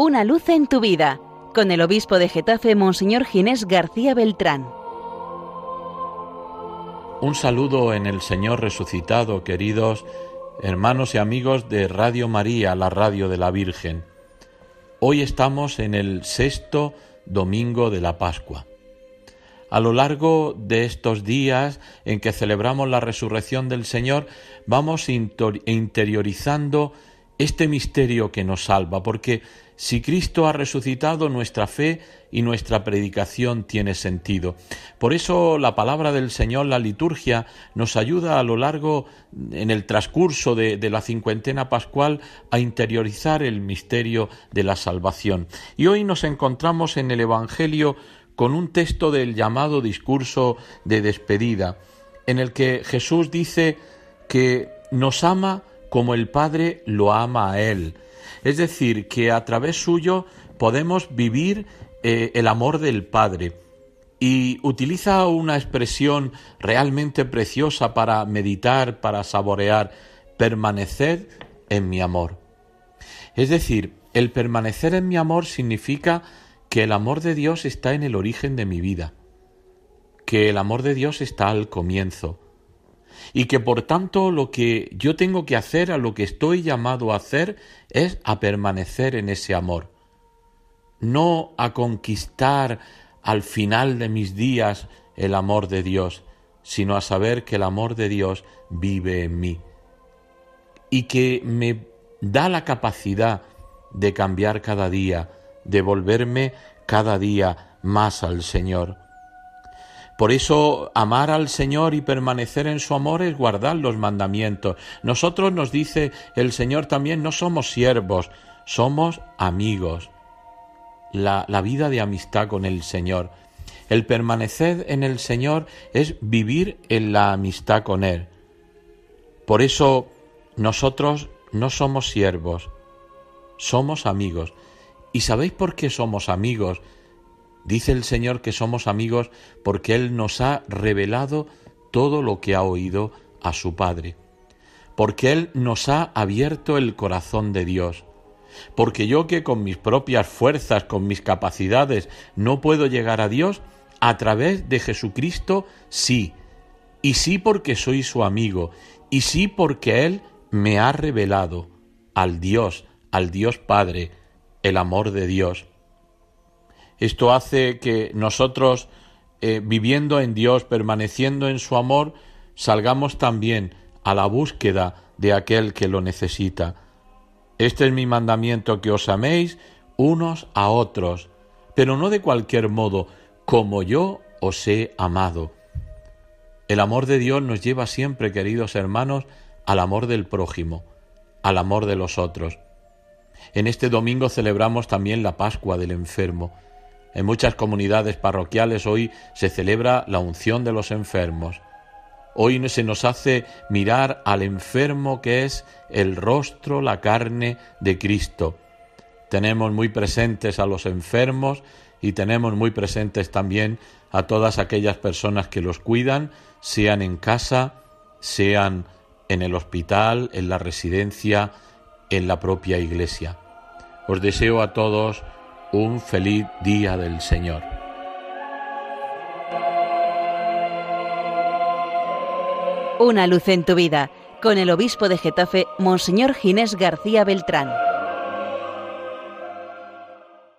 Una luz en tu vida, con el obispo de Getafe, Monseñor Ginés García Beltrán. Un saludo en el Señor resucitado, queridos hermanos y amigos de Radio María, la radio de la Virgen. Hoy estamos en el sexto domingo de la Pascua. A lo largo de estos días en que celebramos la resurrección del Señor, vamos interiorizando este misterio que nos salva, porque si Cristo ha resucitado, nuestra fe y nuestra predicación tiene sentido. Por eso la palabra del Señor, la liturgia, nos ayuda a lo largo, en el transcurso de, de la cincuentena pascual, a interiorizar el misterio de la salvación. Y hoy nos encontramos en el Evangelio con un texto del llamado discurso de despedida, en el que Jesús dice que nos ama como el Padre lo ama a Él es decir, que a través suyo podemos vivir eh, el amor del Padre. Y utiliza una expresión realmente preciosa para meditar, para saborear, permanecer en mi amor. Es decir, el permanecer en mi amor significa que el amor de Dios está en el origen de mi vida, que el amor de Dios está al comienzo, y que por tanto lo que yo tengo que hacer, a lo que estoy llamado a hacer, es a permanecer en ese amor, no a conquistar al final de mis días el amor de Dios, sino a saber que el amor de Dios vive en mí y que me da la capacidad de cambiar cada día, de volverme cada día más al Señor. Por eso amar al Señor y permanecer en su amor es guardar los mandamientos. Nosotros nos dice el Señor también, no somos siervos, somos amigos. La, vida de amistad con el Señor. El permanecer en el Señor es vivir en la amistad con Él. Por eso nosotros no somos siervos, somos amigos. ¿Y sabéis por qué somos amigos? Dice el Señor que somos amigos porque Él nos ha revelado todo lo que ha oído a su Padre, porque Él nos ha abierto el corazón de Dios, porque yo que con mis propias fuerzas, con mis capacidades, no puedo llegar a Dios, a través de Jesucristo sí, y sí porque soy su amigo, y sí porque Él me ha revelado al Dios, al Dios Padre, el amor de Dios. Esto hace que nosotros, eh, viviendo en Dios, permaneciendo en su amor, salgamos también a la búsqueda de aquel que lo necesita. Este es mi mandamiento, que os améis unos a otros, pero no de cualquier modo, como yo os he amado. El amor de Dios nos lleva siempre, queridos hermanos, al amor del prójimo, al amor de los otros. En este domingo celebramos también la Pascua del enfermo. En muchas comunidades parroquiales hoy se celebra la unción de los enfermos. Hoy se nos hace mirar al enfermo que es el rostro, la carne de Cristo. Tenemos muy presentes a los enfermos y tenemos muy presentes también a todas aquellas personas que los cuidan, sean en casa, sean en el hospital, en la residencia, en la propia iglesia. Os deseo a todos un feliz día del Señor. Una luz en tu vida, con el obispo de Getafe, Monseñor Ginés García Beltrán.